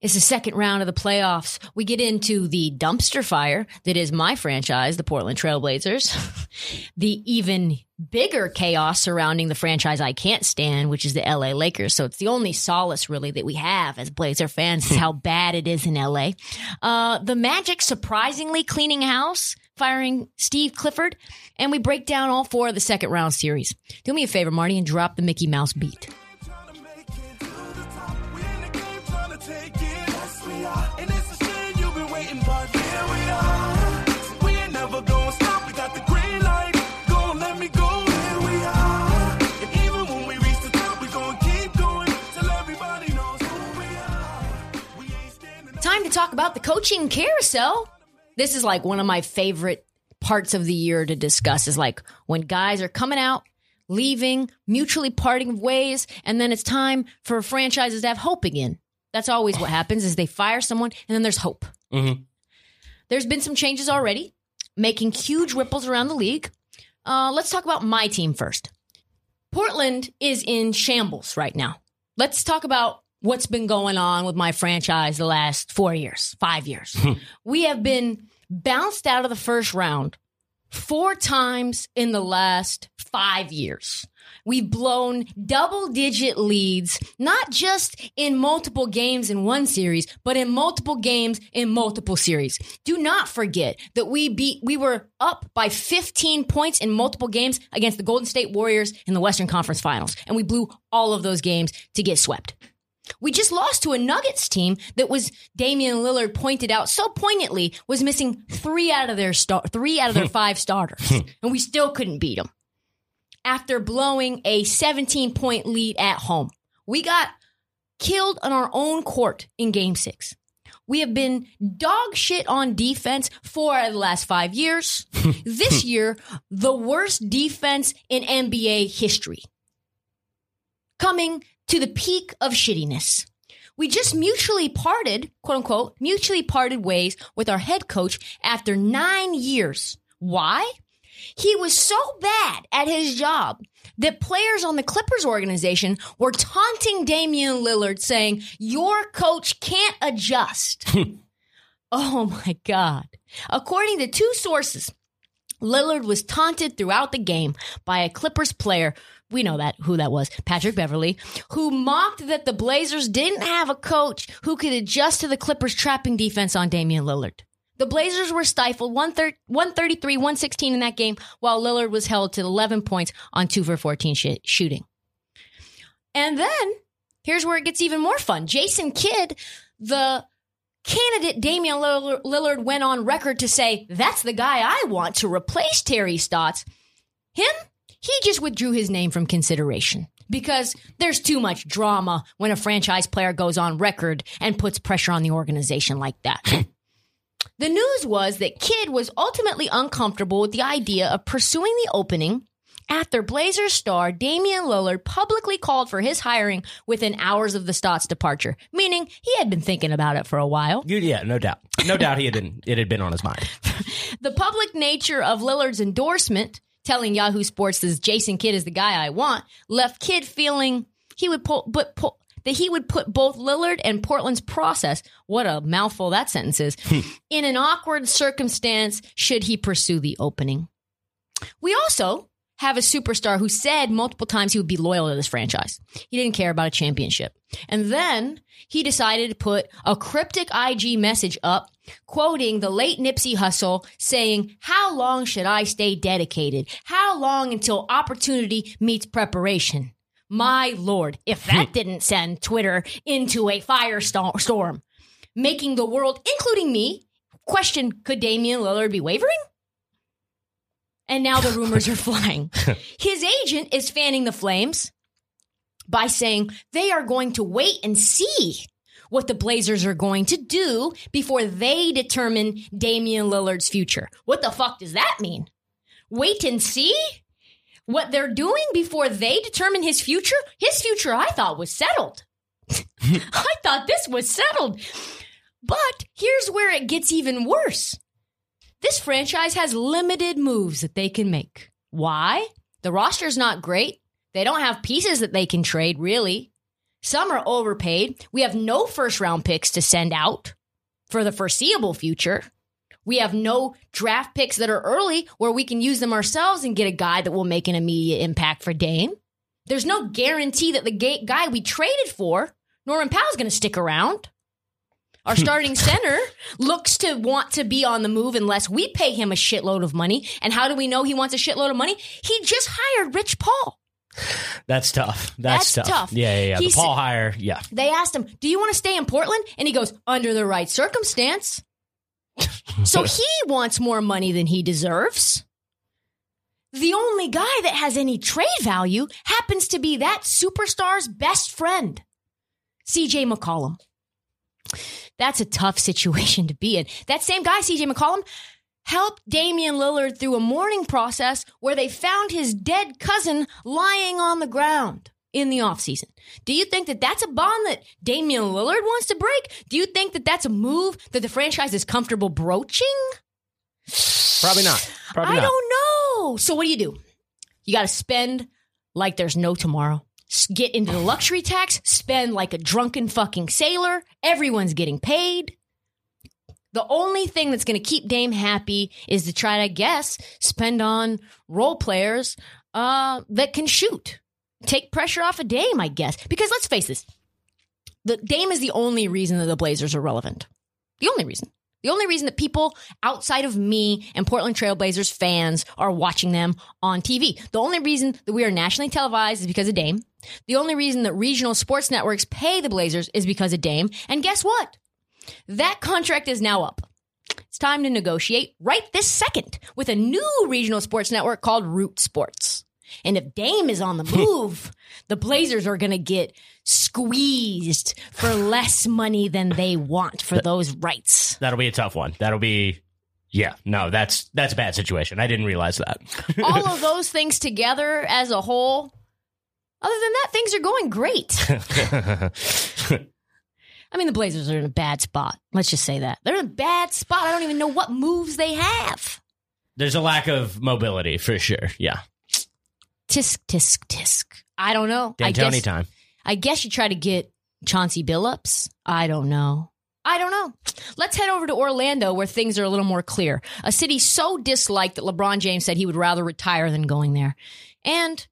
it's the second round of the playoffs. We get into the dumpster fire that is my franchise, the Portland Trailblazers. the even bigger chaos surrounding the franchise I can't stand, which is the LA Lakers. So it's the only solace really that we have as Blazer fans is how bad it is in LA. Uh, the Magic surprisingly cleaning house, firing Steve Clifford, and we break down all four of the second round series. Do me a favor, Marty, and drop the Mickey Mouse beat. Time to talk about the coaching carousel. This is like one of my favorite parts of the year to discuss is like when guys are coming out, leaving, mutually parting ways, and then it's time for franchises to have hope again. That's always what happens is they fire someone and then there's hope. Mm-hmm. There's been some changes already, making huge ripples around the league. Uh, let's talk about my team first. Portland is in shambles right now. Let's talk about what's been going on with my franchise the last four years, five years. we have been bounced out of the first round four times in the last five years. We've blown double digit leads, not just in multiple games in one series, but in multiple games in multiple series. Do not forget that we beat, we were up by 15 points in multiple games against the Golden State Warriors in the Western Conference Finals. And we blew all of those games to get swept. We just lost to a Nuggets team that was Damian Lillard pointed out so poignantly was missing three out of their star, three out of their five starters, and we still couldn't beat them. After blowing a 17 point lead at home, we got killed on our own court in Game Six. We have been dog shit on defense for the last five years. this year, the worst defense in NBA history. Coming to the peak of shittiness. We just mutually parted, quote unquote, mutually parted ways with our head coach after nine years. Why? He was so bad at his job that players on the Clippers organization were taunting Damian Lillard saying, your coach can't adjust. oh my God. According to two sources, Lillard was taunted throughout the game by a Clippers player we know that who that was patrick beverley who mocked that the blazers didn't have a coach who could adjust to the clippers trapping defense on damian lillard the blazers were stifled 133 116 in that game while lillard was held to 11 points on 2 for 14 sh- shooting and then here's where it gets even more fun jason kidd the candidate Damian Lillard went on record to say, that's the guy I want to replace Terry Stotts. Him he just withdrew his name from consideration because there's too much drama when a franchise player goes on record and puts pressure on the organization like that. The news was that Kidd was ultimately uncomfortable with the idea of pursuing the opening after Blazers star Damian Lillard publicly called for his hiring within hours of the Stotts departure, meaning he had been thinking about it for a while. Yeah, no doubt. No doubt he had been, it had been on his mind. the public nature of Lillard's endorsement telling Yahoo Sports that Jason Kidd is the guy I want left Kidd feeling he would pull, but pull, that he would put both Lillard and Portland's process, what a mouthful that sentence is, hmm. in an awkward circumstance should he pursue the opening. We also have a superstar who said multiple times he would be loyal to this franchise. He didn't care about a championship. And then he decided to put a cryptic IG message up quoting the late Nipsey Hussle saying, How long should I stay dedicated? How long until opportunity meets preparation? My lord, if that hmm. didn't send Twitter into a firestorm, making the world, including me, question could Damian Lillard be wavering? And now the rumors are flying. His agent is fanning the flames by saying they are going to wait and see what the Blazers are going to do before they determine Damian Lillard's future. What the fuck does that mean? Wait and see what they're doing before they determine his future? His future, I thought, was settled. I thought this was settled. But here's where it gets even worse. This franchise has limited moves that they can make. Why? The roster's not great. They don't have pieces that they can trade, really. Some are overpaid. We have no first round picks to send out for the foreseeable future. We have no draft picks that are early where we can use them ourselves and get a guy that will make an immediate impact for Dame. There's no guarantee that the guy we traded for, Norman Powell's going to stick around. Our hmm. starting center looks to want to be on the move unless we pay him a shitload of money. And how do we know he wants a shitload of money? He just hired Rich Paul. That's tough. That's, That's tough. tough. Yeah, yeah, yeah. He's- the Paul hire. Yeah. They asked him, Do you want to stay in Portland? And he goes, Under the right circumstance. So he wants more money than he deserves. The only guy that has any trade value happens to be that superstar's best friend, CJ McCollum. That's a tough situation to be in. That same guy, CJ McCollum, helped Damian Lillard through a mourning process where they found his dead cousin lying on the ground in the offseason. Do you think that that's a bond that Damian Lillard wants to break? Do you think that that's a move that the franchise is comfortable broaching? Probably not. Probably I not. don't know. So what do you do? You got to spend like there's no tomorrow. Get into the luxury tax, spend like a drunken fucking sailor. Everyone's getting paid. The only thing that's going to keep Dame happy is to try to, I guess, spend on role players uh, that can shoot. Take pressure off of Dame, I guess. Because let's face this, the Dame is the only reason that the Blazers are relevant. The only reason. The only reason that people outside of me and Portland Trailblazers fans are watching them on TV. The only reason that we are nationally televised is because of Dame. The only reason that regional sports networks pay the Blazers is because of Dame. And guess what? That contract is now up. It's time to negotiate right this second with a new regional sports network called Root Sports. And if Dame is on the move, the Blazers are going to get squeezed for less money than they want for those rights. That'll be a tough one. That'll be. Yeah. No, that's that's a bad situation. I didn't realize that. All of those things together as a whole, other than that, things are going great. I mean, the Blazers are in a bad spot. Let's just say that. They're in a bad spot. I don't even know what moves they have. There's a lack of mobility for sure. Yeah. Tisk, tisk, tisk. I don't know. I D'Antoni guess, time. I guess you try to get Chauncey Billups. I don't know. I don't know. Let's head over to Orlando where things are a little more clear. A city so disliked that LeBron James said he would rather retire than going there. And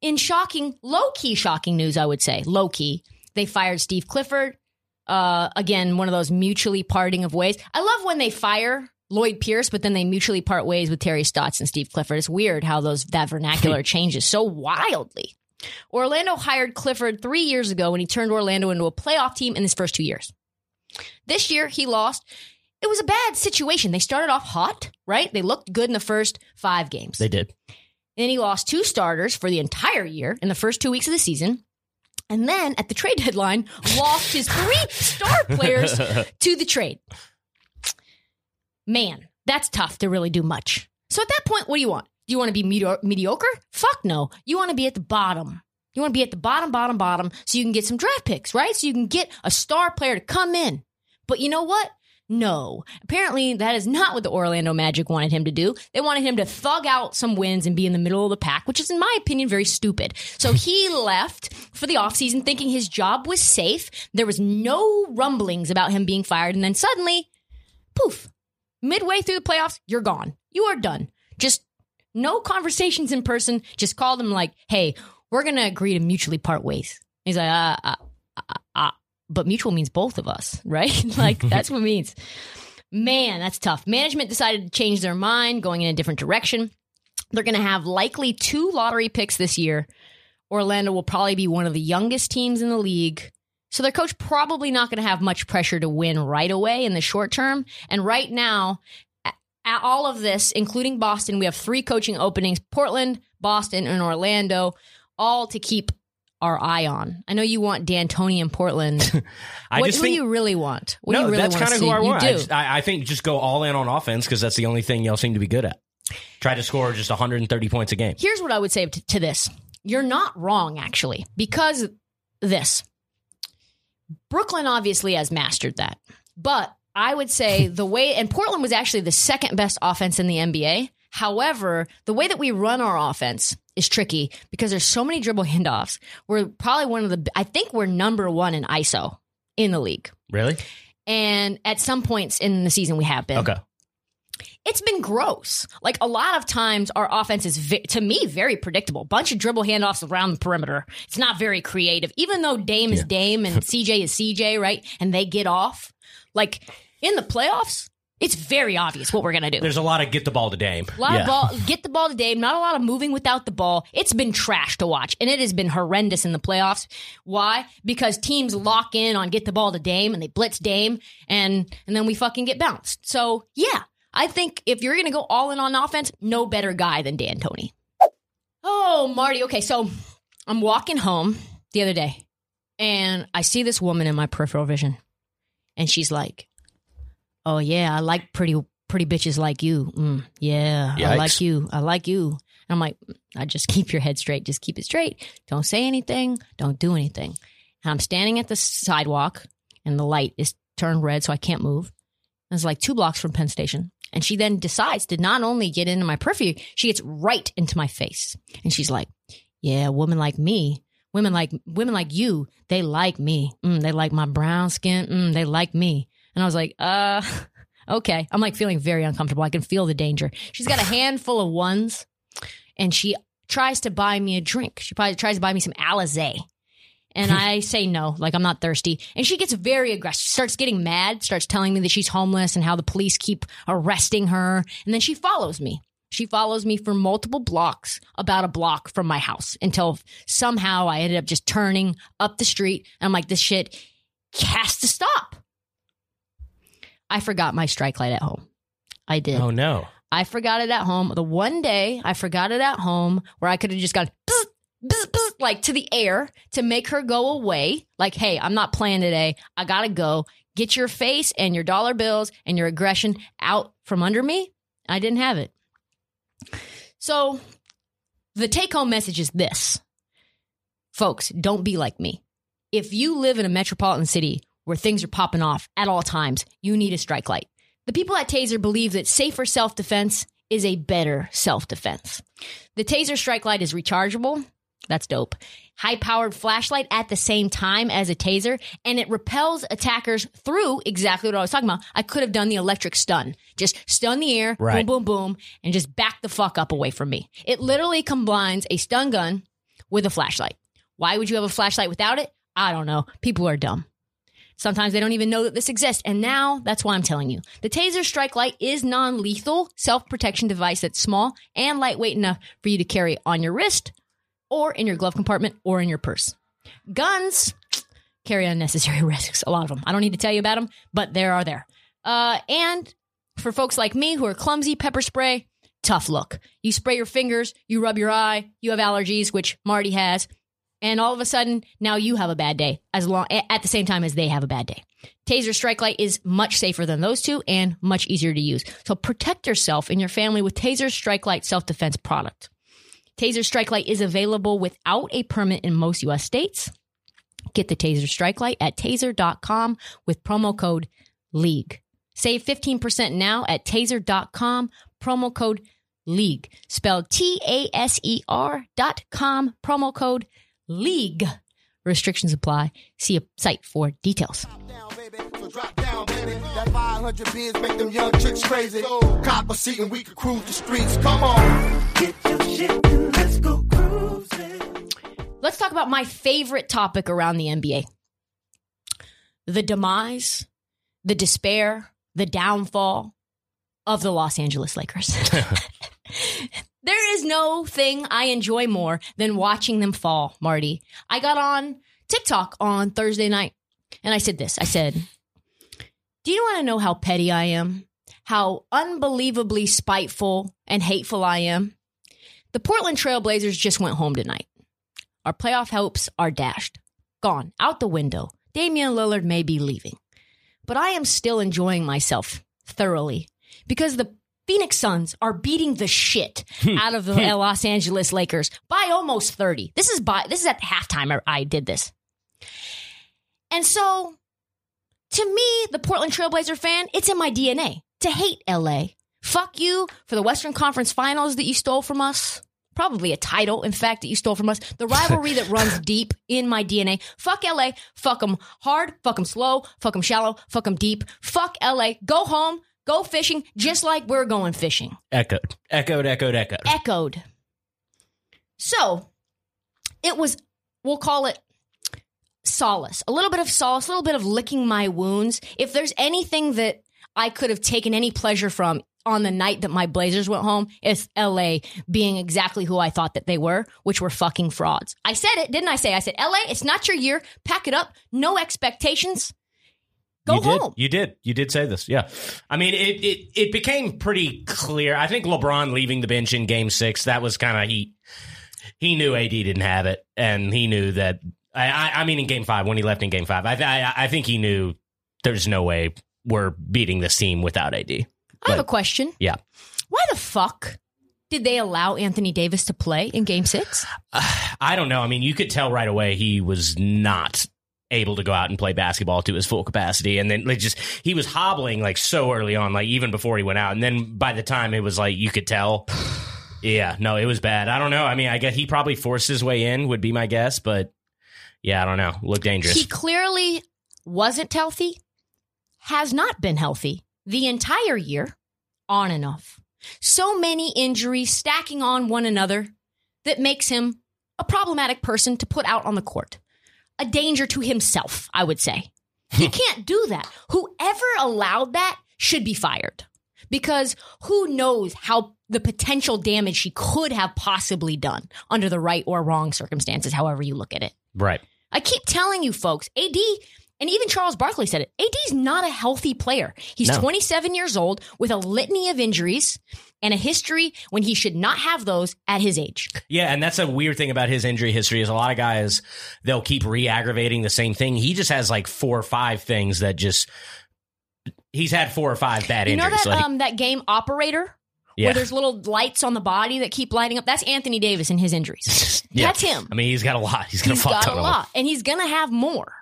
in shocking, low key shocking news, I would say, low key, they fired Steve Clifford. Uh, again, one of those mutually parting of ways. I love when they fire Lloyd Pierce, but then they mutually part ways with Terry Stotts and Steve Clifford. It's weird how those that vernacular changes so wildly. Orlando hired Clifford three years ago when he turned Orlando into a playoff team in his first two years. This year he lost. It was a bad situation. They started off hot, right? They looked good in the first five games. They did. And he lost two starters for the entire year in the first two weeks of the season. And then at the trade deadline, lost his three star players to the trade. Man, that's tough to really do much. So at that point, what do you want? Do you want to be medio- mediocre? Fuck no. You want to be at the bottom. You want to be at the bottom, bottom, bottom so you can get some draft picks, right? So you can get a star player to come in. But you know what? No. Apparently, that is not what the Orlando Magic wanted him to do. They wanted him to thug out some wins and be in the middle of the pack, which is, in my opinion, very stupid. So he left for the offseason thinking his job was safe. There was no rumblings about him being fired. And then suddenly, poof, midway through the playoffs, you're gone. You are done. Just No conversations in person. Just call them like, hey, we're going to agree to mutually part ways. He's like, uh, uh, uh, uh, but mutual means both of us, right? like that's what it means. Man, that's tough. Management decided to change their mind, going in a different direction. They're going to have likely two lottery picks this year. Orlando will probably be one of the youngest teams in the league. So their coach probably not going to have much pressure to win right away in the short term. And right now, at all of this, including Boston, we have three coaching openings Portland, Boston, and Orlando, all to keep our eye on. I know you want D'Antoni in Portland. I what, just who think do you really want? What no, do you really that's kind of who I want. I, just- I, I think just go all in on offense because that's the only thing y'all seem to be good at. Try to score just 130 points a game. Here's what I would say to, to this. You're not wrong, actually, because this. Brooklyn obviously has mastered that. But I would say the way, and Portland was actually the second best offense in the NBA. However, the way that we run our offense is tricky because there's so many dribble handoffs. We're probably one of the, I think we're number one in ISO in the league. Really? And at some points in the season, we have been Okay. It's been gross. Like a lot of times, our offense is ve- to me very predictable. Bunch of dribble handoffs around the perimeter. It's not very creative. Even though Dame is Dame and CJ is CJ, right? And they get off. Like in the playoffs, it's very obvious what we're gonna do. There's a lot of get the ball to Dame. A lot yeah. of ball, get the ball to Dame. Not a lot of moving without the ball. It's been trash to watch, and it has been horrendous in the playoffs. Why? Because teams lock in on get the ball to Dame and they blitz Dame, and and then we fucking get bounced. So yeah, I think if you're gonna go all in on offense, no better guy than D'Antoni. Oh, Marty. Okay, so I'm walking home the other day, and I see this woman in my peripheral vision, and she's like, "Oh yeah, I like pretty pretty bitches like you. Mm, yeah, I like you. I like you." And I'm like, "I just keep your head straight. Just keep it straight. Don't say anything. Don't do anything." And I'm standing at the sidewalk, and the light is turned red, so I can't move. And it's like two blocks from Penn Station. And she then decides to not only get into my periphery, she gets right into my face. And she's like, Yeah, women like me, women like women like you, they like me. Mm, they like my brown skin. Mm, they like me. And I was like, uh, okay. I'm like feeling very uncomfortable. I can feel the danger. She's got a handful of ones and she tries to buy me a drink. She probably tries to buy me some Alizé. And I say no, like I'm not thirsty. And she gets very aggressive, starts getting mad, starts telling me that she's homeless and how the police keep arresting her. And then she follows me. She follows me for multiple blocks, about a block from my house until somehow I ended up just turning up the street. And I'm like, this shit has to stop. I forgot my strike light at home. I did. Oh no. I forgot it at home. The one day I forgot it at home where I could have just gone bzz, bzz, like to the air to make her go away. Like, hey, I'm not playing today. I gotta go. Get your face and your dollar bills and your aggression out from under me. I didn't have it. So the take home message is this folks, don't be like me. If you live in a metropolitan city where things are popping off at all times, you need a strike light. The people at Taser believe that safer self defense is a better self defense. The Taser strike light is rechargeable. That's dope. High powered flashlight at the same time as a taser, and it repels attackers through exactly what I was talking about. I could have done the electric stun. Just stun the air, Right. boom, boom, boom, and just back the fuck up away from me. It literally combines a stun gun with a flashlight. Why would you have a flashlight without it? I don't know. People are dumb. Sometimes they don't even know that this exists. And now that's why I'm telling you. The Taser Strike Light is non lethal self protection device that's small and lightweight enough for you to carry on your wrist or in your glove compartment or in your purse. Guns carry unnecessary risks, a lot of them. I don't need to tell you about them, but there are there. Uh, and for folks like me who are clumsy, pepper spray, tough look. You spray your fingers, you rub your eye, you have allergies, which Marty has, and all of a sudden now you have a bad day as long at the same time as they have a bad day. Taser Strike Light is much safer than those two and much easier to use. So protect yourself and your family with Taser Strike Light self defense product. Taser Strike Light is available without a permit in most US states. Get the Taser Strike Light at taser.com with promo code LEAGUE. Save 15% now at taser.com, promo code LEAGUE. Spelled T A S E R dot com, promo code LEAGUE. Restrictions apply. See a site for details. down, baby. That 500 bins make them young chicks crazy. Cop a seat and we can cruise the streets. Come on. Get your shit and let's go cruising. Let's talk about my favorite topic around the NBA the demise, the despair, the downfall of the Los Angeles Lakers. there is no thing I enjoy more than watching them fall, Marty. I got on TikTok on Thursday night and I said this I said, do you want to know how petty I am? How unbelievably spiteful and hateful I am? The Portland Trailblazers just went home tonight. Our playoff hopes are dashed, gone, out the window. Damian Lillard may be leaving. But I am still enjoying myself thoroughly because the Phoenix Suns are beating the shit out of the hmm. Los Angeles Lakers by almost 30. This is by this is at halftime I- I did this. And so to me, the Portland Trailblazer fan, it's in my DNA to hate LA. Fuck you for the Western Conference Finals that you stole from us. Probably a title, in fact, that you stole from us. The rivalry that runs deep in my DNA. Fuck LA. Fuck them hard. Fuck them slow. Fuck them shallow. Fuck them deep. Fuck LA. Go home. Go fishing just like we're going fishing. Echoed, echoed, echoed, echoed. Echoed. So it was, we'll call it solace, a little bit of solace, a little bit of licking my wounds. If there's anything that I could have taken any pleasure from on the night that my Blazers went home, it's LA being exactly who I thought that they were, which were fucking frauds. I said it, didn't I say? I said, LA, it's not your year. Pack it up. No expectations. Go you did. home. You did. You did say this. Yeah. I mean, it, it it became pretty clear. I think LeBron leaving the bench in Game Six that was kind of he he knew AD didn't have it, and he knew that. I I, I mean, in Game Five when he left in Game Five, I, I I think he knew there's no way we're beating this team without AD. I have a question. Yeah. Why the fuck did they allow Anthony Davis to play in game six? I don't know. I mean, you could tell right away he was not able to go out and play basketball to his full capacity and then like just he was hobbling like so early on like even before he went out and then by the time it was like you could tell yeah no it was bad i don't know i mean i guess he probably forced his way in would be my guess but yeah i don't know look dangerous He clearly wasn't healthy, has not been healthy the entire year, on and off. So many injuries stacking on one another that makes him a problematic person to put out on the court. A danger to himself, I would say. He can't do that. Whoever allowed that should be fired because who knows how the potential damage he could have possibly done under the right or wrong circumstances, however you look at it. right I keep telling you folks, AD, and even Charles Barkley said it, AD's not a healthy player. He's No. 27 years old with a litany of injuries and a history when he should not have those at his age. yeah and that's a weird thing about his injury history is a lot of guys they'll keep re-aggravating the same thing he just has like four or five things that just he's had four or five bad injuries. You know that like, um that game operator yeah where there's little lights on the body that keep lighting up? That's Anthony Davis and his injuries. Yeah. That's him. I mean, he's got a lot. He's got He's got a lot, and he's going to have more.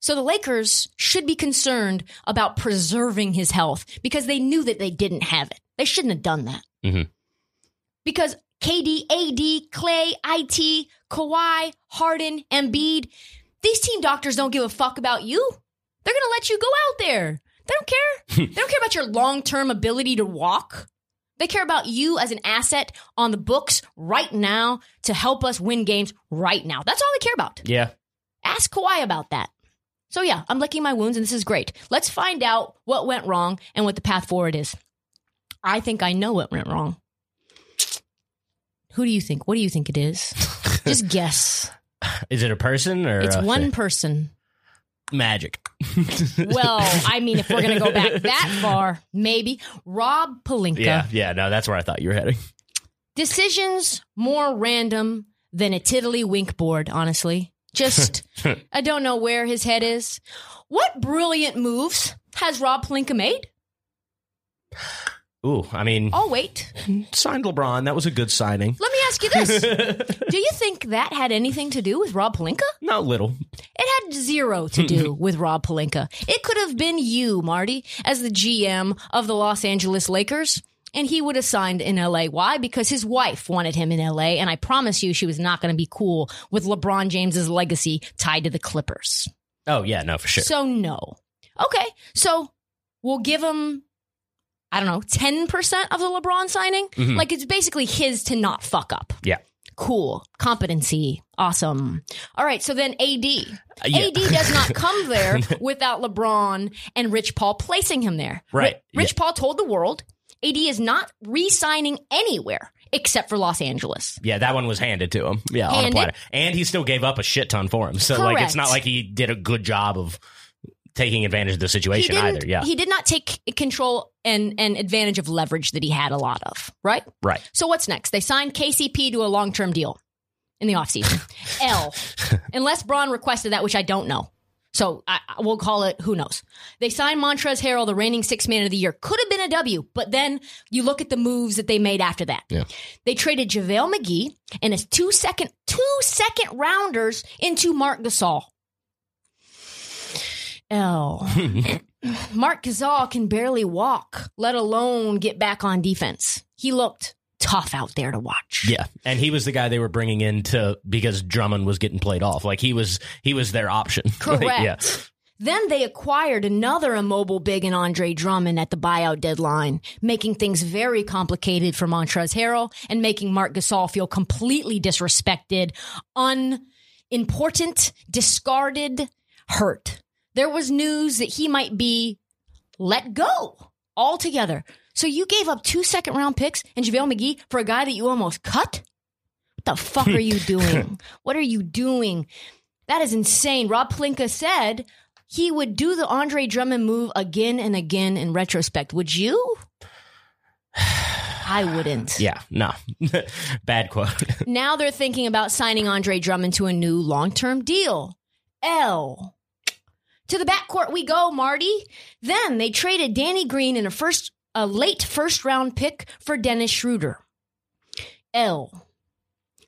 So the Lakers should be concerned about preserving his health because they knew that they didn't have it. They shouldn't have done that. Mhm. Because KD, AD, Clay, IT, Kawhi, Harden, Embiid, these team doctors don't give a fuck about you. They're going to let you go out there. They don't care. they don't care about your long term ability to walk. They care about you as an asset on the books right now to help us win games right now. That's all they care about. Yeah. Ask Kawhi about that. So yeah, I'm licking my wounds and this is great. Let's find out what went wrong and what the path forward is. I think I know what went wrong. Who do you think? What do you think it is? Just guess. Is it a person or It's one thing? person. Magic? Well, I mean, if we're going to go back that far, maybe Rob Pelinka. yeah, yeah. No, that's where I thought you were heading. Decisions more random than a tiddly wink board, honestly. Just, I don't know where his head is. What brilliant moves has Rob Pelinka made? Ooh, I mean, Oh, wait. signed LeBron. That was a good signing. Let me ask you this. Do you think that had anything to do with Rob Pelinka? Not little. It had zero to do with Rob Pelinka. It could have been you, Marty, as the GM of the Los Angeles Lakers. And he would have signed in LA. Why? Because his wife wanted him in LA. And I promise you, she was not going to be cool with LeBron James's legacy tied to the Clippers. Oh yeah, no, for sure. So, no. Okay. So, we'll give him, I don't know, 10% of the LeBron signing. Mhm. Like, it's basically his to not fuck up. Yeah. Cool. Competency. Awesome. All right. So then AD. yeah. AD does not come there without LeBron and Rich Paul placing him there. Right. Ri- Rich Paul told the world AD is not re signing anywhere except for Los Angeles. Yeah, that one was handed to him. Yeah, on a platter. And he still gave up a shit ton for him. So like it's not like he did a good job of taking advantage of the situation either. Yeah. he did not take control and, and advantage of leverage that he had a lot of, right? right. So what's next? They signed KCP to a long term deal in the offseason. L. Unless Braun requested that, which I don't know. So I, I- we'll call it who knows. They signed Montrezl Harrell, the reigning six man of the year. Could have been a W, but then you look at the moves that they made after that. Yeah. They traded JaVale McGee and his two second two second rounders into Marc Gasol. L. Marc Gasol can barely walk, let alone get back on defense. He looked tough out there to watch. Yeah. And he was the guy they were bringing in to because Drummond was getting played off. Like he was he was their option. Like, Correct. yeah. Then they acquired another immobile big and Andre Drummond at the buyout deadline, making things very complicated for Montrezl Harrell and making Marc Gasol feel completely disrespected, unimportant, discarded, hurt. There was news that he might be let go altogether. So you gave up two second round picks and JaVale McGee for a guy that you almost cut? What the fuck are you doing? what are you doing? That is insane. Rob Pelinka said he would do the Andre Drummond move again and again in retrospect. Would you? I wouldn't. Yeah. No. Bad quote. Now they're thinking about signing Andre Drummond to a new long term deal. L. To the backcourt we go, Marty. Then they traded Danny Green in a first a late first round pick for Dennis Schroeder. L.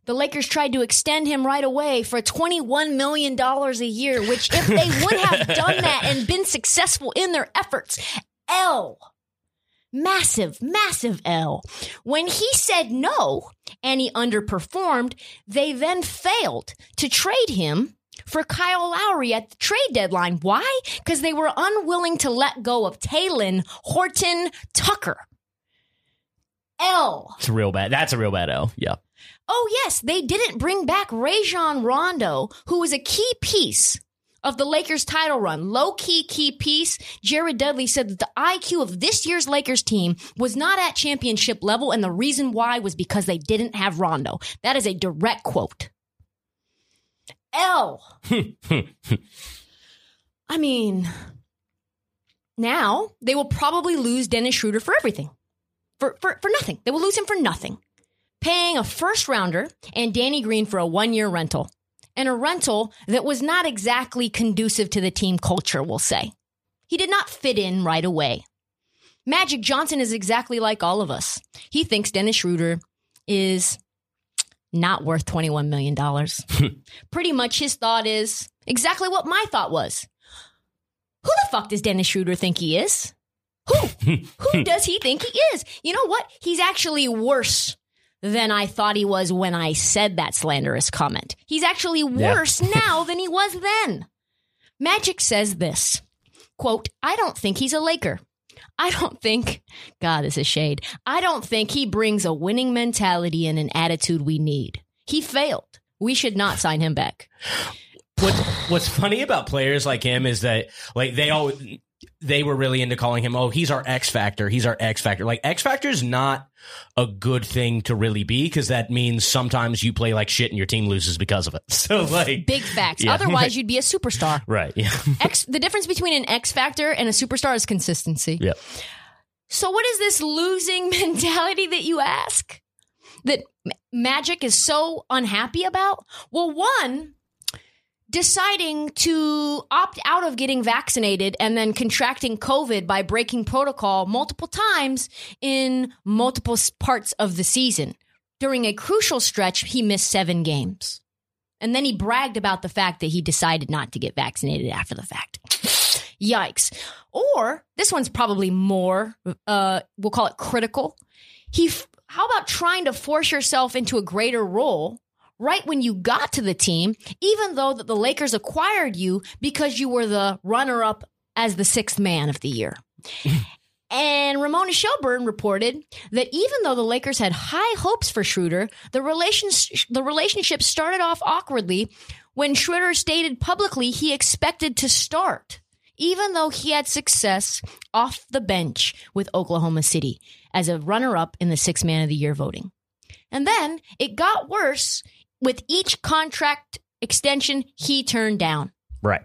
The Lakers tried to extend him right away for $21 million a year, which if they would have done that and been successful in their efforts, L. Massive, massive L. When he said no and he underperformed, they then failed to trade him for Kyle Lowry at the trade deadline. Why? Because they were unwilling to let go of Talen Horton Tucker. L. It's real bad. That's a real bad L. Yeah. Oh, yes, they didn't bring back Rajon Rondo, who was a key piece of the Lakers title run. Low key, key piece. Jared Dudley said that the IQ of this year's Lakers team was not at championship level, and the reason why was because they didn't have Rondo. That is a direct quote. L. I mean, now they will probably lose Dennis Schroeder for everything. For, for, for nothing. They will lose him for nothing paying a first rounder and Danny Green for a one year rental. And a rental that was not exactly conducive to the team culture, we'll say. He did not fit in right away. Magic Johnson is exactly like all of us. He thinks Dennis Schroeder is not worth $21 million. Pretty much his thought is exactly what my thought was. Who the fuck does Dennis Schroeder think he is? Who? Who does he think he is? You know what? He's actually worse than I thought he was when I said that slanderous comment. He's actually worse now than he was then. Magic says this quote, I don't think he's a Laker. I don't think, God, this is a shade. I don't think he brings a winning mentality and an attitude we need. He failed. We should not sign him back. What What's funny about players like him is that like they all they were really into calling him oh he's our X factor he's our X factor like X factor is not a good thing to really be because that means sometimes you play like shit and your team loses because of it so like Big facts. Yeah. Otherwise, you'd be a superstar. right yeah X, the difference between an X factor and a superstar is consistency. yeah So, what is this losing mentality that you ask? That M- Magic is so unhappy about? Well, one, deciding to opt out of getting vaccinated and then contracting COVID by breaking protocol multiple times in multiple parts of the season. During a crucial stretch, he missed seven games. And then he bragged about the fact that he decided not to get vaccinated after the fact. Yikes. Or this one's probably more, uh, we'll call it critical. He, f- how about trying to force yourself into a greater role right when you got to the team, even though that the Lakers acquired you because you were the runner up as the sixth man of the year? And Ramona Shelburne reported that even though the Lakers had high hopes for Schroeder, the relations the relationship started off awkwardly when Schroeder stated publicly he expected to start, even though he had success off the bench with Oklahoma City as a runner-up in the sixth Man of the Year voting. And then it got worse with each contract extension he turned down. Right.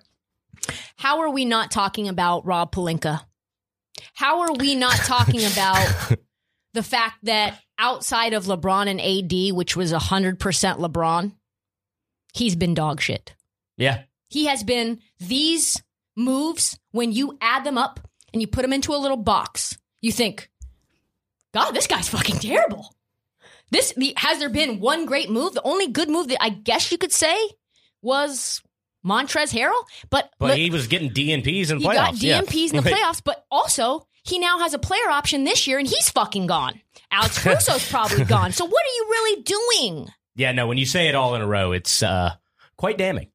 How are we not talking about Rob Pelinka? How are we not talking about the fact that outside of LeBron and AD, which was 100% LeBron, he's been dog shit. Yeah. He has been these moves, when you add them up and you put them into a little box, you think, God, this guy's fucking terrible. This the, has there been one great move? The only good move that I guess you could say was Montrezl Harrell, but But he was getting DNPs in he playoffs. got yeah. DNPs in the playoffs, but also he now has a player option this year and he's fucking gone. Alex Caruso's probably gone. So what are you really doing? Yeah, no, when you say it all in a row, it's uh, quite damning.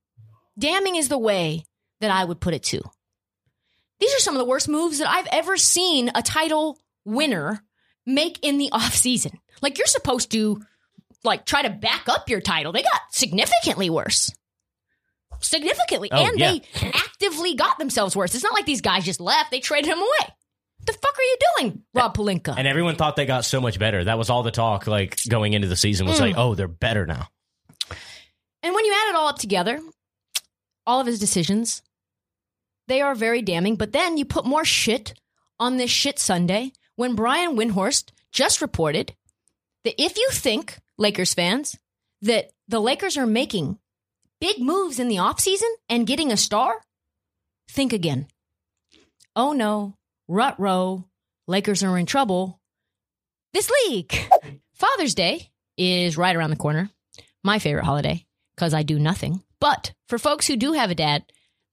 Damning is the way that I would put it too. These are some of the worst moves that I've ever seen a title winner make in the offseason. Like you're supposed to like try to back up your title. They got significantly worse. Significantly. Oh, and yeah. they actively got themselves worse. It's not like these guys just left. They traded him away. The fuck are you doing, Rob Pelinka? And everyone thought they got so much better. That was all the talk, like going into the season, was Mm. like, oh, they're better now. And when you add it all up together, all of his decisions, they are very damning. But then you put more shit on this shit Sunday when Brian Windhorst just reported that if you think, Lakers fans, that the Lakers are making big moves in the offseason and getting a star, think again. Oh no, rut row, Lakers are in trouble. This league. Father's Day is right around the corner. My favorite holiday because I do nothing. But for folks who do have a dad,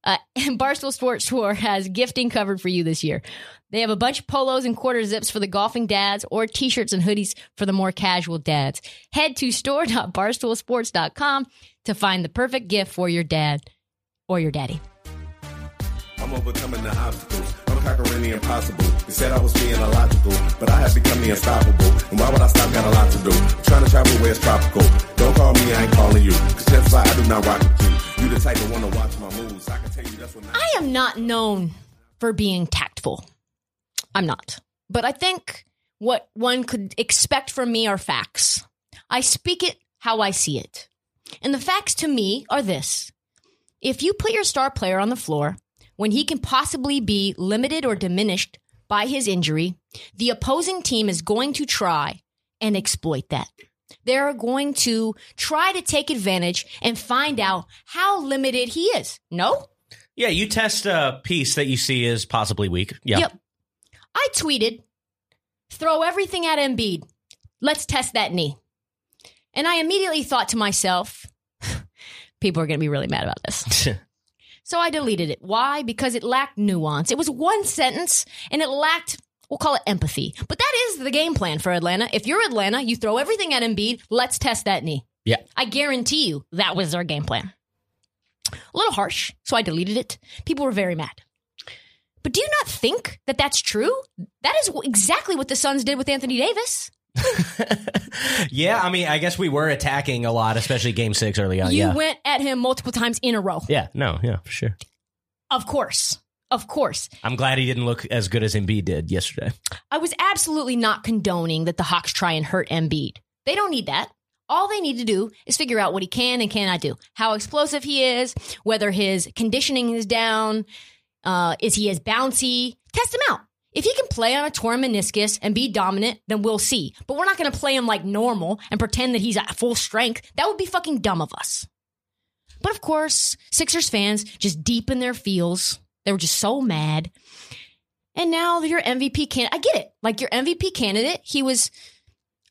uh, Barstool Sports Tour has gifting covered for you this year. They have a bunch of polos and quarter zips for the golfing dads or t-shirts and hoodies for the more casual dads. Head to store.barstoolsports.com to find the perfect gift for your dad or your daddy. Conquering the impossible. They said I was being illogical, but I have become the unstoppable. And why would I stop? Got a lot to do. trying to travel where it's tropical. Don't call me, I ain't calling you. Cause that's why I do not rock with you. You the type wanna watch my moves. I can tell you that's what I am not known for being tactful. I'm not. But I think what one could expect from me are facts. I speak it how I see it. And the facts to me are this if you put your star player on the floor when he can possibly be limited or diminished by his injury, the opposing team is going to try and exploit that. They're going to try to take advantage and find out how limited he is. No? Yeah, you test a piece that you see is possibly weak. Yeah. Yep. I tweeted, throw everything at Embiid. Let's test that knee. And I immediately thought to myself, people are going to be really mad about this. So I deleted it. Why? Because it lacked nuance. It was one sentence and it lacked, we'll call it empathy. But that is the game plan for Atlanta. If you're Atlanta, you throw everything at Embiid. Let's test that knee. Yeah. I guarantee you that was their game plan. A little harsh, so I deleted it. People were very mad. But do you not think that that's true? That is exactly what the Suns did with Anthony Davis. yeah, I mean, I guess we were attacking a lot, especially game six early on. you yeah. went at him multiple times in a row. yeah, no, yeah, for sure. Of course. Of course. I'm glad he didn't look as good as Embiid did yesterday. I was absolutely not condoning that the Hawks try and hurt Embiid. They don't need that. All they need to do is figure out what he can and cannot do, how explosive he is, whether his conditioning is down, uh, is he as bouncy. Test him out. If he can play on a torn meniscus and be dominant, then we'll see. But we're not going to play him like normal and pretend that he's at full strength. That would be fucking dumb of us. But of course, Sixers fans just deep in their feels. They were just so mad. And now your MVP can I get it. Like your MVP candidate, he was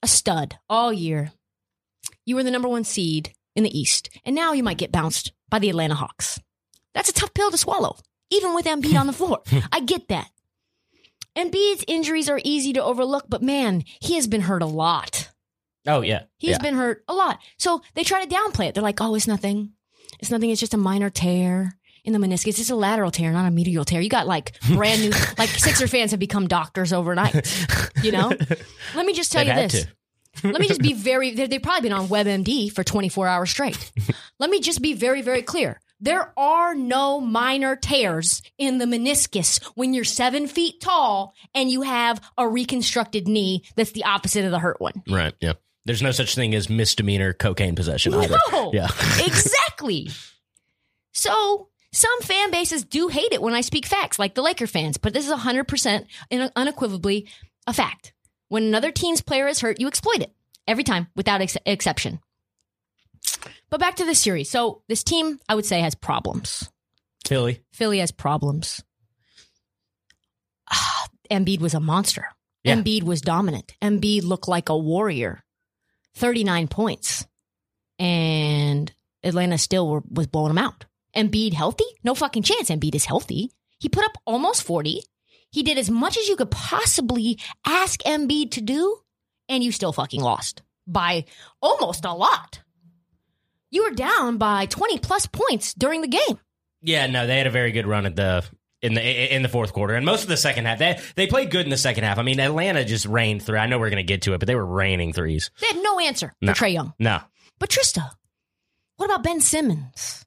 a stud all year. You were the number one seed in the East. And now you might get bounced by the Atlanta Hawks. That's a tough pill to swallow, even with Embiid on the floor. I get that. Embiid's injuries are easy to overlook, but man, he has been hurt a lot. Oh yeah, He's yeah. been hurt a lot. So they try to downplay it. They're like, oh, it's nothing. It's nothing. It's just a minor tear in the meniscus. It's a lateral tear, not a medial tear. You got like brand new, like Sixer fans have become doctors overnight. You know? Let me just tell They've you this. to. Let me just be very, they- they've probably been on WebMD for 24 hours straight. Let me just be very, very clear. There are no minor tears in the meniscus when you're seven feet tall and you have a reconstructed knee that's the opposite of the hurt one. Right. Yeah. There's no such thing as misdemeanor cocaine possession either. No. Yeah. exactly. So some fan bases do hate it when I speak facts, like the Laker fans, but this is 100% and unequivocally a fact. When another team's player is hurt, you exploit it every time without ex- exception. But back to the series. So this team, I would say, has problems. Philly. Philly has problems. Embiid was a monster. Yeah. Embiid was dominant. Embiid looked like a warrior. 39 points. And Atlanta still were, was blowing him out. Embiid healthy? No fucking chance Embiid is healthy. He put up almost 40. He did as much as you could possibly ask Embiid to do, and you still fucking lost by almost a lot. You were down by 20 plus points during the game. Yeah, no, they had a very good run at the in the in the fourth quarter and most of the second half. They they played good in the second half. I mean, Atlanta just rained through. I know we're going to get to it, but they were raining threes. They had no answer No. for Trae Young. No. But Trista, what about Ben Simmons?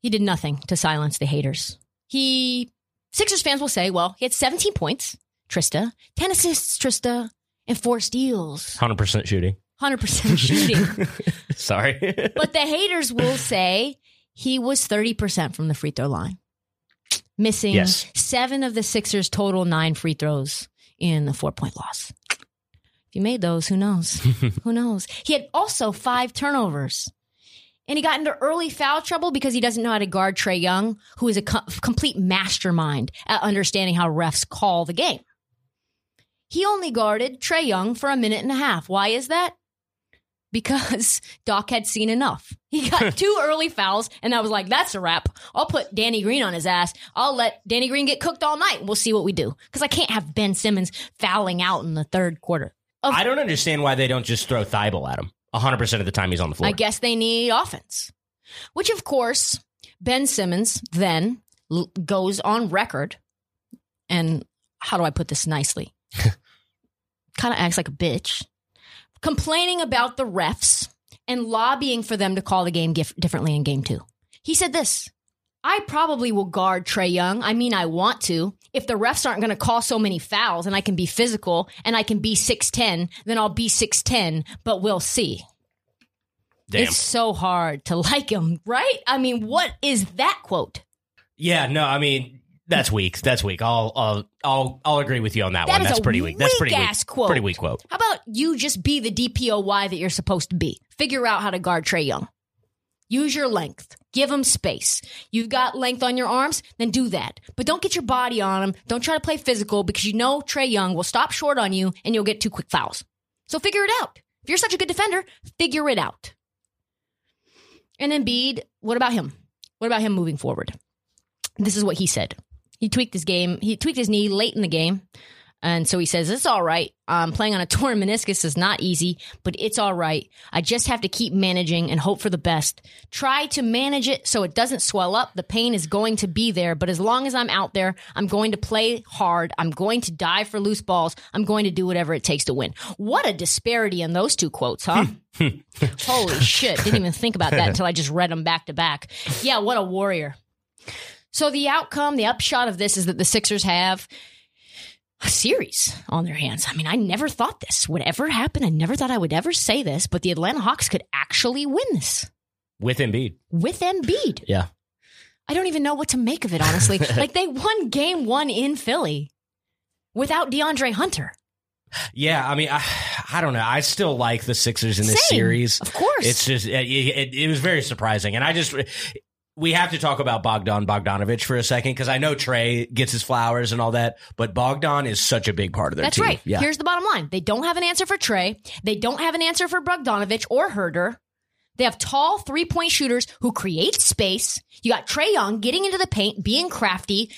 He did nothing to silence the haters. He Sixers fans will say, well, he had 17 points, Trista, 10 assists, Trista, and four steals. 100% shooting. 100% shooting. Sorry. but the haters will say he was 30% from the free throw line. Missing Yes. seven of the Sixers' total nine free throws in the four point loss. If you made those, who knows? who knows? He had also five turnovers. And he got into early foul trouble because he doesn't know how to guard Trae Young, who is a co- complete mastermind at understanding how refs call the game. He only guarded Trae Young for a minute and a half. Why is that? Because Doc had seen enough. He got two early fouls, and I was like, that's a wrap. I'll put Danny Green on his ass. I'll let Danny Green get cooked all night. We'll see what we do. Because I can't have Ben Simmons fouling out in the third quarter. Of I don't understand why they don't just throw Thybulle at him 100% of the time he's on the floor. I guess they need offense. Which, of course, Ben Simmons then l- goes on record, and how do I put this nicely? kind of acts like a bitch, complaining about the refs and lobbying for them to call the game differently in game two. He said this I probably will guard Trae Young. I mean, I want to. If the refs aren't going to call so many fouls and I can be physical and I can be 6'10, then I'll be 6'10, but we'll see. Damn. It's so hard to like him, right? I mean, what is that quote? yeah, no, I mean, that's weak. That's weak. I'll I'll I'll, I'll agree with you on that, That one. That's pretty weak. That's pretty weak-ass weak. quote. Pretty weak quote. How about you just be the DPOY that you're supposed to be? Figure out how to guard Trae Young. Use your length. Give him space. You've got length on your arms, then do that. But don't get your body on him. Don't try to play physical because you know Trae Young will stop short on you and you'll get two quick fouls. So figure it out. If you're such a good defender, figure it out. And Embiid, what about him? What about him moving forward? This is what he said. He tweaked his game. He tweaked his knee late in the game. And so he says, It's all right. Um, playing on a torn meniscus is not easy, but it's all right. I just have to keep managing and hope for the best. Try to manage it so it doesn't swell up. The pain is going to be there, but as long as I'm out there, I'm going to play hard. I'm going to dive for loose balls. I'm going to do whatever it takes to win. What a disparity in those two quotes, huh? Holy shit. Didn't even think about that until I just read them back to back. Yeah, what a warrior. So the outcome, the upshot of this is that the Sixers have a series on their hands. I mean, I never thought this would ever happen. I never thought I would ever say this, but the Atlanta Hawks could actually win this With Embiid. with Embiid. Yeah. I don't even know what to make of it, honestly. like they won game one in Philly without DeAndre Hunter. Yeah, I mean, I, I don't know. I still like the Sixers in this Same. series. Of course. It's just it, it, it was very surprising, and I just we have to talk about Bogdan Bogdanovich for a second because I know Trae gets his flowers and all that, but Bogdan is such a big part of their team. That's team. right. Yeah, Here's the bottom line. They don't have an answer for Trae. They don't have an answer for Bogdanovich or Huerter. They have tall three point shooters who create space. You got Trae Young getting into the paint, being crafty,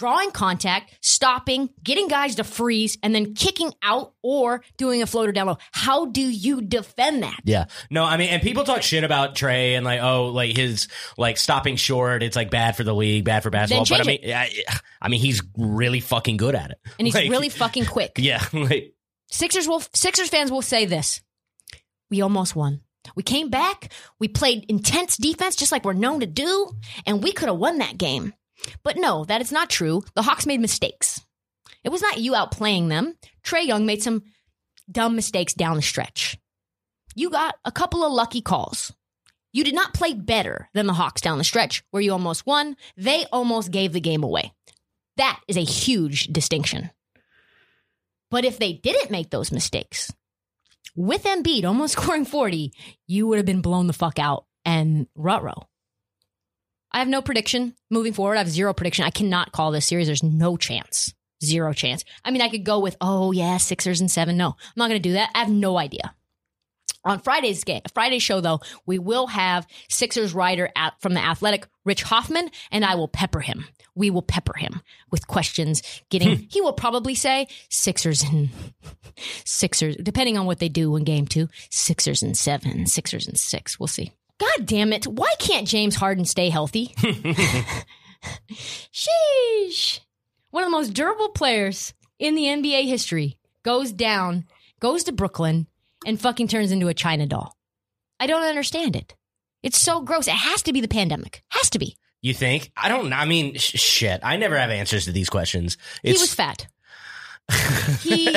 drawing contact, stopping, getting guys to freeze, and then kicking out or doing a floater down low. How do you defend that? Yeah. No, I mean, and people talk shit about Trae and like, oh, like his like stopping short. It's like bad for the league, bad for basketball. But I mean, I, I mean, he's really fucking good at it, And he's Like, really fucking quick. yeah. Like, Sixers will Sixers fans will say this. We almost won. We came back, we played intense defense just like we're known to do, and we could have won that game. But no, that is not true. The Hawks made mistakes. It was not you outplaying them. Trae Young made some dumb mistakes down the stretch. You got a couple of lucky calls. You did not play better than the Hawks down the stretch where you almost won. They almost gave the game away. That is a huge distinction. But if they didn't make those mistakes, with Embiid almost scoring 40, you would have been blown the fuck out and rut I have no prediction moving forward. I have zero prediction. I cannot call this series. There's no chance. Zero chance. I mean, I could go with, oh, yeah, Sixers and seven. No, I'm not going to do that. I have no idea. On Friday's game, Friday's show though, we will have Sixers writer at, from the Athletic, Rich Hofmann, and I will pepper him. We will pepper him with questions. Getting, hmm. he will probably say Sixers and Sixers, depending on what they do in game two, Sixers and seven, Sixers and six. We'll see. God damn it! Why can't James Harden stay healthy? Sheesh. One of the most durable players in the NBA history goes down, goes to Brooklyn, and fucking turns into a China doll. I don't understand it. It's so gross. It has to be the pandemic. Has to be. you think? I don't. I mean, sh- shit. I never have answers to these questions. he was fat. he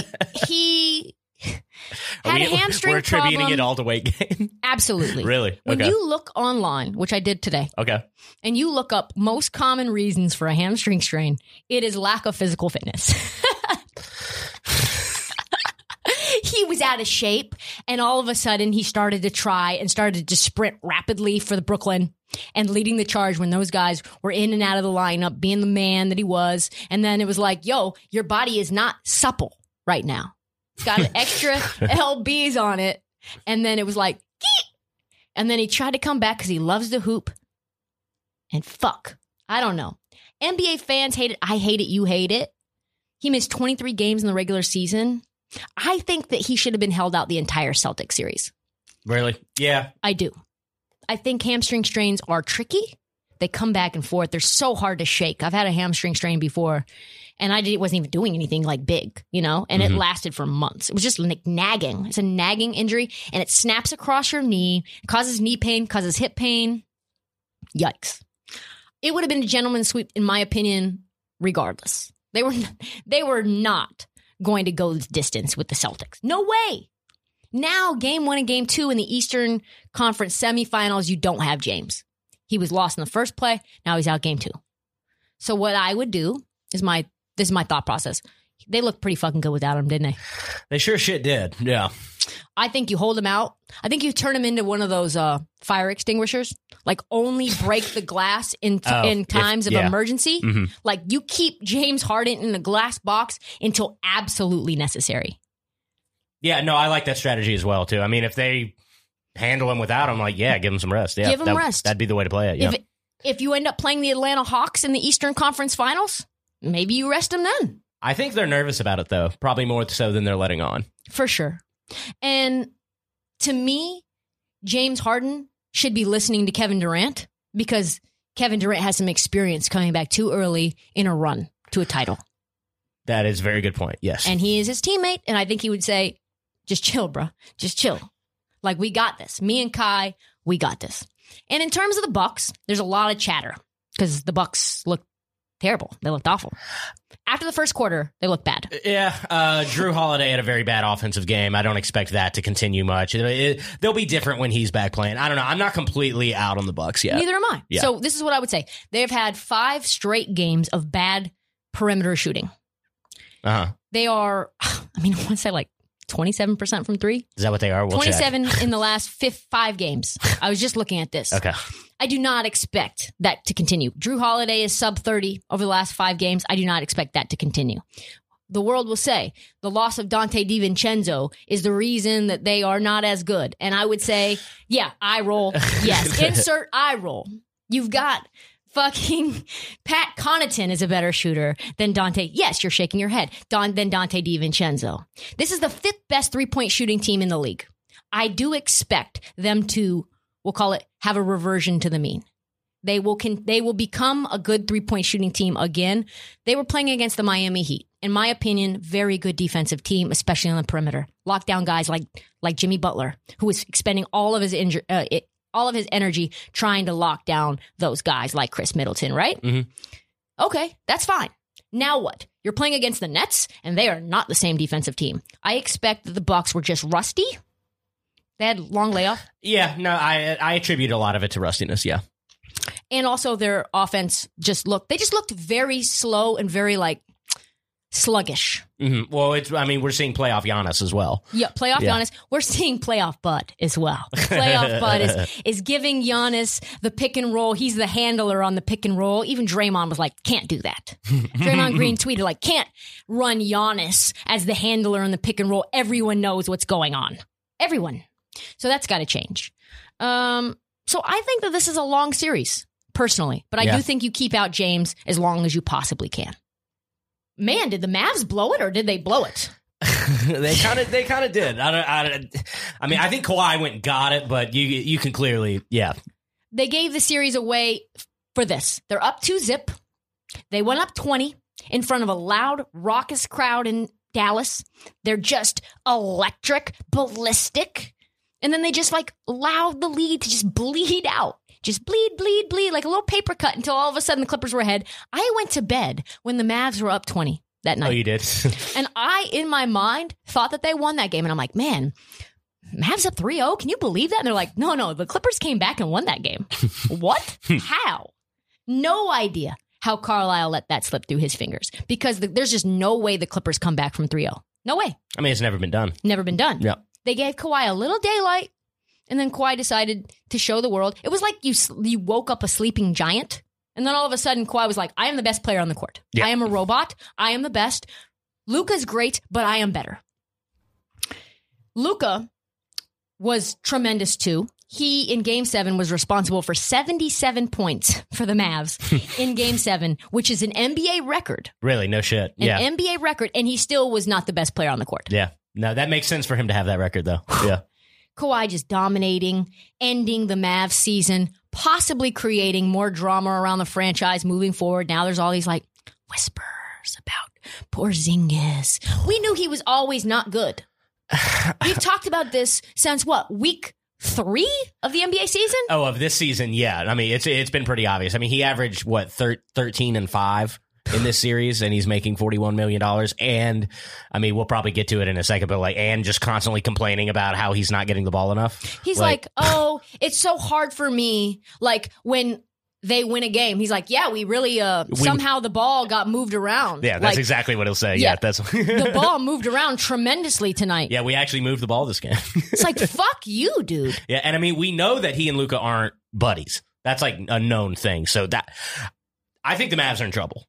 he had we- a hamstring We're attributing problem. it all to weight gain. Absolutely. really? When you look online, which I did today, okay. and you look up most common reasons for a hamstring strain, it is lack of physical fitness. he was out of shape, and all of a sudden he started to try and started to sprint rapidly for the Brooklyn and leading the charge when those guys were in and out of the lineup, being the man that he was. And then it was like, yo, your body is not supple right now. It's got extra LBs on it. And then it was like, Geek! and then he tried to come back because he loves the hoop. And fuck, I don't know. NBA fans hate it. I hate it. You hate it. He missed 23 games in the regular season. I think that he should have been held out the entire Celtic series. Really? Yeah. I do. I think hamstring strains are tricky. They come back and forth. They're so hard to shake. I've had a hamstring strain before, and I did, wasn't even doing anything like big, you know, and it mm-hmm. lasted for months. It was just like nagging. It's a nagging injury, and it snaps across your knee, causes knee pain, causes hip pain. Yikes! It would have been a gentleman's sweep, in my opinion, regardless. They were they were not going to go the distance with the Celtics. No way. Now, game one and game two in the Eastern Conference semifinals, you don't have James. He was lost in the first play. Now he's out game two. So what I would do is my this is my thought process. They looked pretty fucking good without him, didn't they? They sure shit did. Yeah. I think you hold him out. I think you turn him into one of those uh, fire extinguishers. Like only break the glass in t- Oh, in if- times of yeah. emergency. Mhm. Like you keep James Harden in a glass box until absolutely necessary. Yeah. No, I like that strategy as well too. I mean, if they handle him without him, like, yeah, give him some rest. Yeah. Give him that- rest. That'd be the way to play it. Yeah. If if you end up playing the Atlanta Hawks in the Eastern Conference Finals, maybe you rest him then. I think they're nervous about it though. Probably more so than they're letting on. For sure. And to me, James Harden should be listening to Kevin Durant because Kevin Durant has some experience coming back too early in a run to a title. That is a very good point. Yes. And he is his teammate. And I think he would say, just chill, bro. Just chill. Like, we got this. Me and Kai, we got this. And in terms of the Bucks, there's a lot of chatter because the Bucks look terrible. They looked awful. After the first quarter, they looked bad. Yeah, uh, Jrue Holiday had a very bad offensive game. I don't expect that to continue much. It, it, they'll be different when he's back playing. I don't know. I'm not completely out on the Bucks yet. Neither am I. Yeah. So this is what I would say. They've had five straight games of bad perimeter shooting. Uh huh. They are, I mean, I want to say like 27% from three. Is that what they are? We'll check. 27 in the last fifth, five games. I was just looking at this. Okay. I do not expect that to continue. Jrue Holiday is sub 30 over the last five games. I do not expect that to continue. The world will say the loss of Donte DiVincenzo is the reason that they are not as good. And I would say, yeah, I roll. Yes. Insert I roll. You've got fucking Pat Connaughton is a better shooter than Donte. Yes, you're shaking your head. Don than Donte DiVincenzo. This is the fifth best three point shooting team in the league. I do expect them to, we'll call it, have a reversion to the mean. They will can they will become a good three point shooting team again. They were playing against the Miami Heat. In my opinion, very good defensive team, especially on the perimeter. Lockdown guys like like Jimmy Butler, who was expending all of his injury. Uh, all of his energy trying to lock down those guys like Khris Middleton, right? Mhm. Okay, that's fine. Now what? You're playing against the Nets, and they are not the same defensive team. I expect that the Bucks were just rusty. They had long layoff, Yeah, no, I I attribute a lot of it to rustiness. Yeah, and also their offense just looked. They just looked very slow and very like sluggish. hmm well, it's I mean we're seeing playoff Giannis as well. Yeah, playoff Yeah. Giannis. We're seeing playoff Bud as well. Playoff Bud is is giving Giannis the pick and roll. He's the handler on the pick and roll. Even Draymond was like, "Can't do that." Draymond Green tweeted like, "Can't run Giannis as the handler on the pick and roll. Everyone knows what's going on. Everyone." So that's got to change. Um, so I think that this is a long series, personally, but I Yeah. do think you keep out James as long as you possibly can. Man, did the Mavs blow it or did they blow it? they kind of they kind of did. I don't, I don't. I mean, I think Kawhi went and got it, but you you can clearly yeah. they gave the series away for this. They're up two zip. They went up 20 in front of a loud, raucous crowd in Dallas. They're just electric, ballistic. And then they just like allowed the lead to just bleed out. Just bleed, bleed, bleed, like a little paper cut until all of a sudden the Clippers were ahead. I went to bed when the Mavs were up 20 that oh, night. Oh, you did. And I, in my mind, thought that they won that game. And I'm like, man, Mavs up 3 0. Can you believe that? And they're like, no, no, the Clippers came back and won that game. what? How? No idea how Carlisle let that slip through his fingers because the, there's just no way the Clippers come back from 3 0. No way. I mean, it's never been done. Never been done. Yeah. They gave Kawhi a little daylight. And then Kawhi decided to show the world. It was like you you woke up a sleeping giant, and then all of a sudden Kawhi was like, "I am the best player on the court. Yeah. I am a robot. I am the best. Luka's great, but I am better." Luka was tremendous too. He in Game Seven was responsible for seventy-seven points for the Mavs in Game Seven, which is an NBA record, Really, no shit. an Yeah, NBA record, and he still was not the best player on the court. yeah. No, that makes sense for him to have that record though. Yeah. Kawhi just dominating, ending the Mavs season, possibly creating more drama around the franchise moving forward. Now there's all these like whispers about poor Porzingis. We knew he was always not good. We've talked about this since what week three of the NBA season. Oh, of this season, yeah. I mean, it's it's been pretty obvious. I mean, he averaged what thir- thirteen and five in this series, and he's making forty one million dollars. And I mean, we'll probably get to it in a second, but like, and just constantly complaining about how he's not getting the ball enough. He's like, oh, it's so hard for me. Like when they win a game, he's like, yeah, we really uh somehow the ball got moved around. yeah, that's like, exactly what he'll say. Yeah. Yeah, that's the ball moved around tremendously tonight. yeah. We actually moved the ball this game. It's like, fuck you, dude. yeah, and I mean, we know that he and Luka aren't buddies. That's like a known thing. So that I think the Mavs are in trouble.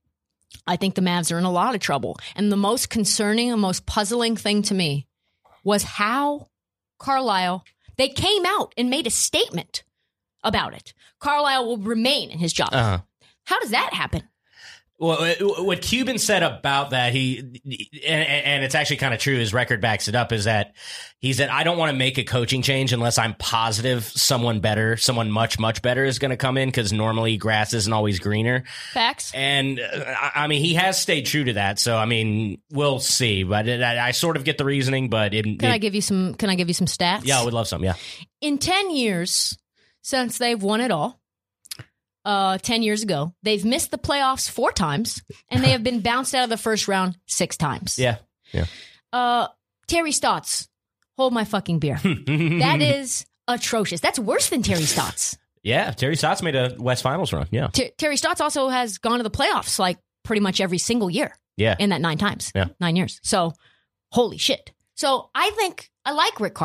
I think the Mavs are in a lot of trouble. And the most concerning and most puzzling thing to me was how Carlisle, they came out and made a statement about it. Carlisle will remain in his job. Uh-huh. How does that happen? Well, uh, what Cuban said about that, he and, and it's actually kind of true. His record backs it up. Is that he said, "I don't want to make a coaching change unless I'm positive someone better, someone much much better is going to come in because normally grass isn't always greener." Facts. And uh, I, mean, he has stayed true to that. So I mean, we'll see. But it, I, I sort of get the reasoning. But it, Can I give you some can I give you some stats? yeah, I would love some. Yeah, in 10 years since they've won it all, uh, 10 years ago, they've missed the playoffs four times and they have been bounced out of the first round six times. yeah. Yeah. Uh, Terry Stotts, hold my fucking beer. that is atrocious. That's worse than Terry Stotts. yeah. Terry Stotts made a West Finals run. Yeah, Ter- Terry Stotts also has gone to the playoffs like pretty much every single year yeah. in that nine times, Yeah. nine years. So, holy shit. So I think I like Rick,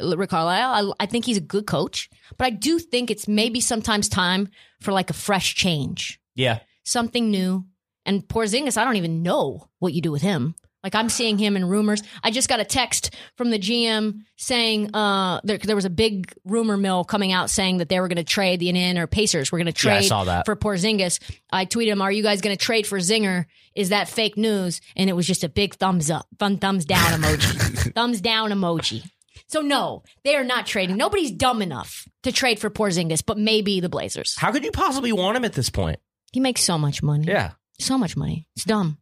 Rick Carlisle. I, I think he's a good coach, but I do think it's maybe sometimes time for like a fresh change, Yeah. something new. And Porzingis, I don't even know what you do with him. Like I'm seeing him in rumors. I just got a text from the GM saying uh, there, there was a big rumor mill coming out saying that they were going to trade the in or Pacers were going to Yeah, I trade saw that. for Porzingis. I tweeted him, "Are you guys going to trade for Zinger? Is that fake news?" And it was just a big thumbs up, fun thumbs down emoji, thumbs down emoji. So no, they are not trading. Nobody's dumb enough to trade for Porzingis, but maybe the Blazers. How could you possibly want him at this point? He makes so much money. Yeah. So much money. It's dumb.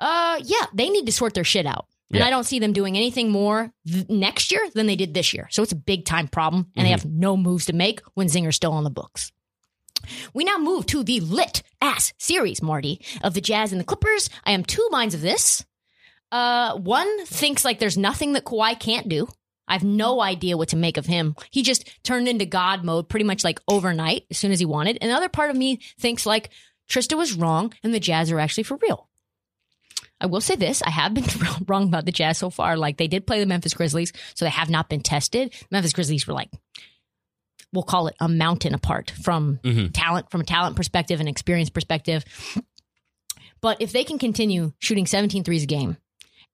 Uh, yeah, they need to sort their shit out. And Yeah. I don't see them doing anything more th- next year than they did this year. So it's a big time problem, and Mm-hmm. they have no moves to make when Zinger's still on the books. We now move to the lit ass series, Marty, of the Jazz and the Clippers. I am two minds of this. Uh, one thinks like there's nothing that Kawhi can't do. I have no idea what to make of him. He just turned into God mode pretty much like overnight as soon as he wanted. And the other part of me thinks like Trista was wrong and the Jazz are actually for real. I will say this: I have been wrong about the Jazz so far. Like they did play the Memphis Grizzlies, so they have not been tested. Memphis Grizzlies were like, we'll call it a mountain apart from Mhm. talent, from a talent perspective and experience perspective. But if they can continue shooting 17 threes a game,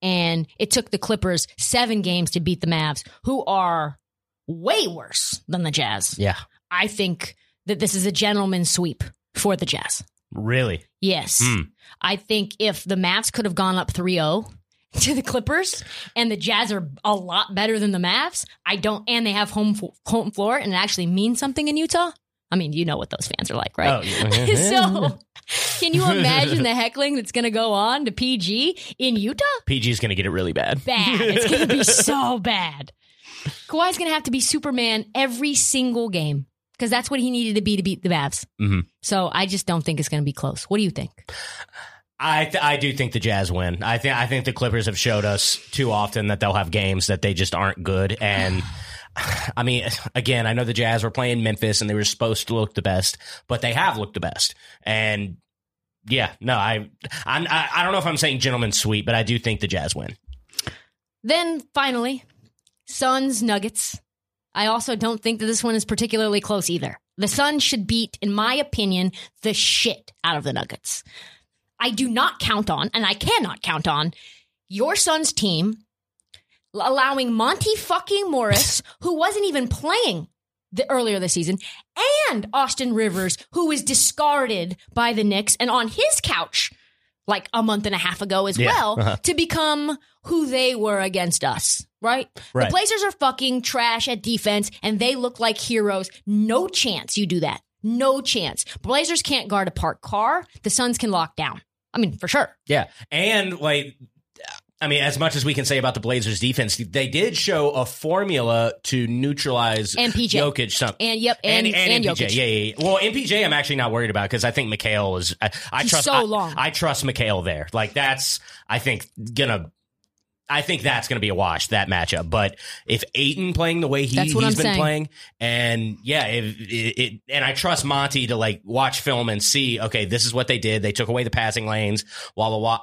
and it took the Clippers seven games to beat the Mavs, who are way worse than the Jazz, Yeah. I think that this is a gentleman's sweep for the Jazz. Really? Yes. Hmm. I think if the Mavs could have gone up 3 0 to the Clippers and the Jazz are a lot better than the Mavs, I don't, and they have home, home floor and it actually means something in Utah. I mean, you know what those fans are like, right? Oh, yeah. so, can you imagine the heckling that's going to go on to PG in Utah? PG is going to get it really bad. Bad. It's going to be so bad. Kawhi's going to have to be Superman every single game because that's what he needed to be to beat the Mavs. Mhm. So I just don't think it's going to be close. What do you think? I th- I do think the Jazz win. I think I think the Clippers have showed us too often that they'll have games that they just aren't good. And I mean, again, I know the Jazz were playing Memphis and they were supposed to look the best, but they have looked the best. And yeah, no, I I'm, I I don't know if I'm saying gentlemen sweep, but I do think the Jazz win. Then finally, Suns Nuggets. I also don't think that this one is particularly close either. The Suns should beat, in my opinion, the shit out of the Nuggets. I do not count on, and I cannot count on, your Suns team allowing Monte fucking Morris, who wasn't even playing the, earlier this season, and Austin Rivers, who was discarded by the Knicks and on his couch like a month and a half ago as Yeah, well, uh-huh. to become who they were against us, right? Right. The Blazers are fucking trash at defense and they look like heroes. No chance you do that. No chance. Blazers can't guard a parked car. The Suns can lock down. I mean, for sure. Yeah, and like. I mean, as much as we can say about the Blazers defense, they did show a formula to neutralize And PJ. Jokic. Some, And yep, and, and, MPJ. Jokic. Yeah, yeah, yeah. Well, MPJ, I'm actually not worried about because I think Mikal is. I, I trust. so I, long. I trust Mikal there. Like that's. I think gonna. I think that's going to be a wash that matchup. But if Ayton playing the way he, I'm been saying. playing, and yeah, if, it, it, and I trust Monty to like watch film and see, okay, this is what they did. They took away the passing lanes. Blah blah blah.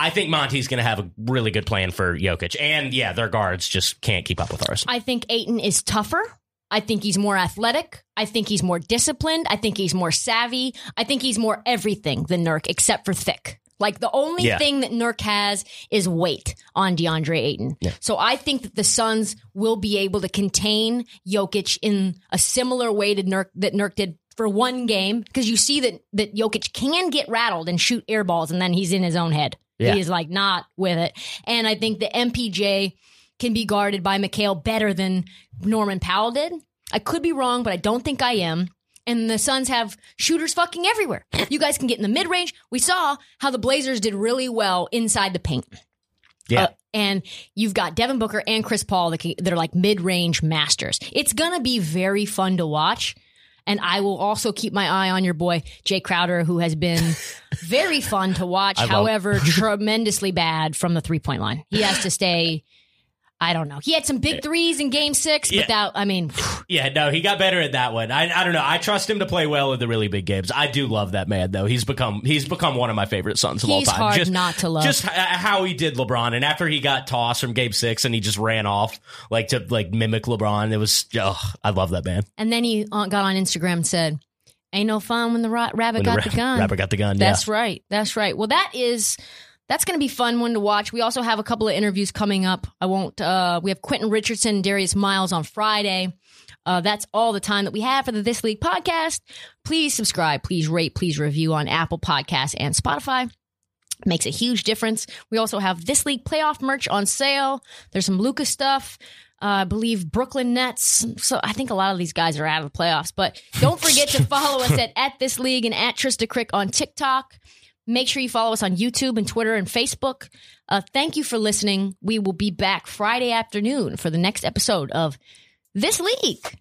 I think Monty's going to have a really good plan for Jokic, and yeah, their guards just can't keep up with ours. I think Ayton is tougher. I think he's more athletic. I think he's more disciplined. I think he's more savvy. I think he's more everything than Nurk except for thick. Like the only Yeah. thing that Nurk has is weight on DeAndre Ayton. So I think that the Suns will be able to contain Jokic in a similar way to Nurk that Nurk did for one game because you see that that Jokic can get rattled and shoot air balls and then he's in his own head. Yeah. He is like not with it. And I think the MPJ can be guarded by Mikal better than Norman Powell did. I could be wrong, but I don't think I am. And the Suns have shooters fucking everywhere. You guys can get in the mid range. We saw how the Blazers did really well inside the paint. Yeah. Uh, and you've got Devin Booker and Chris Paul that, can, that are like mid range masters. It's going to be very fun to watch. And I will also keep my eye on your boy, Jae Crowder, who has been very fun to watch. However, tremendously bad from the three point line. He has to stay. I don't know. He had some big threes in game six, Yeah. but that, I mean, Yeah, no, he got better at that one. I, I don't know. I trust him to play well in the really big games. I do love that man though. He's become he's become one of my favorite sons of all time. hard just not to love. Just how he did LeBron, and after he got tossed from Game Six, and he just ran off like to like mimic LeBron. It was oh, I love that man. and then he uh, got on Instagram and said, Ain't no fun when the ra- rabbit When got the the gun. rapper got the gun. That's right. That's right. Well, that is that's going to be fun one to watch. We also have a couple of interviews coming up. I won't. Uh, we have Quentin Richardson, Darius Miles on Friday. Uh, that's all the time that we have for the This League podcast. Please subscribe, please rate, please review on Apple Podcasts and Spotify. Makes a huge difference. We also have This League playoff merch on sale. There's some Lucas stuff. Uh, I believe Brooklyn Nets. So I think a lot of these guys are out of the playoffs. But don't forget to follow us at, at This League and at Trista Crick on TikTok. Make sure you follow us on YouTube and Twitter and Facebook. Uh, thank you for listening. We will be back Friday afternoon for the next episode of This League.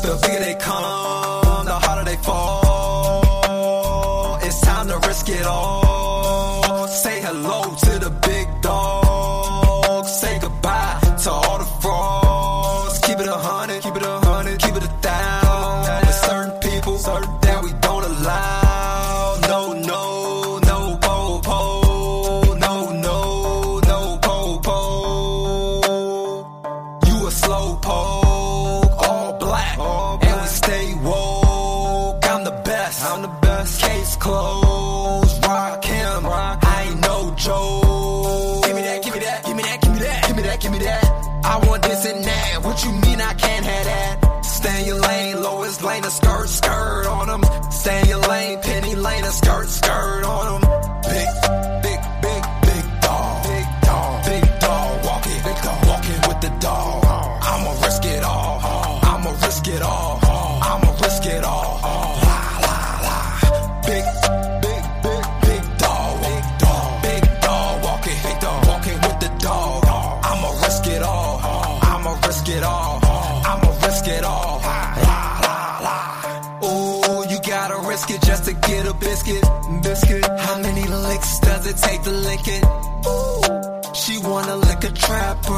The bigger they come, the harder they fall. It's time to risk it all. Say hello She wanna lick a trapper.